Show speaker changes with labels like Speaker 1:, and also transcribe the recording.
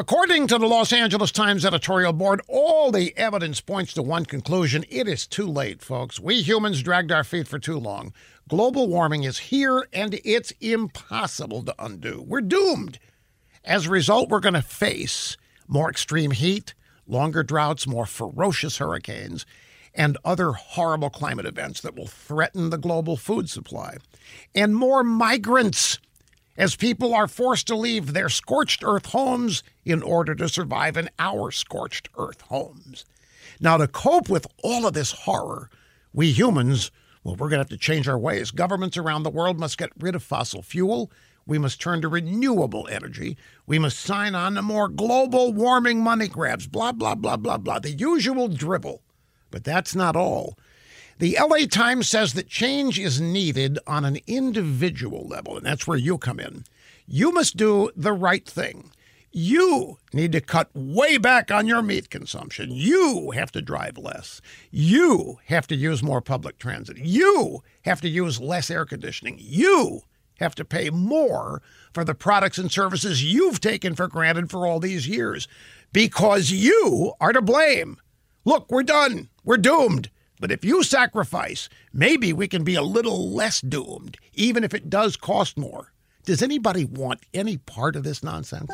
Speaker 1: According to the Los Angeles Times editorial board, all the evidence points to one conclusion. It is too late, folks. We humans dragged our feet for too long. Global warming is here and it's impossible to undo. We're doomed. As a result, we're going to face more extreme heat, longer droughts, more ferocious hurricanes, and other horrible climate events that will threaten the global food supply, and more migrants as people are forced to leave their scorched earth homes in order to survive in our scorched earth homes. Now, to cope with all of this horror, we humans, well, we're going to have to change our ways. Governments around the world must get rid of fossil fuel. We must turn to renewable energy. We must sign on to more global warming money grabs, blah, blah, blah, blah, blah. The usual dribble. But that's not all. The LA Times says that change is needed on an individual level, and that's where you come in. You must do the right thing. You need to cut way back on your meat consumption. You have to drive less. You have to use more public transit. You have to use less air conditioning. You have to pay more for the products and services you've taken for granted for all these years because you are to blame. Look, we're done. We're doomed. But if you sacrifice, maybe we can be a little less doomed, even if it does cost more. Does anybody want any part of this nonsense?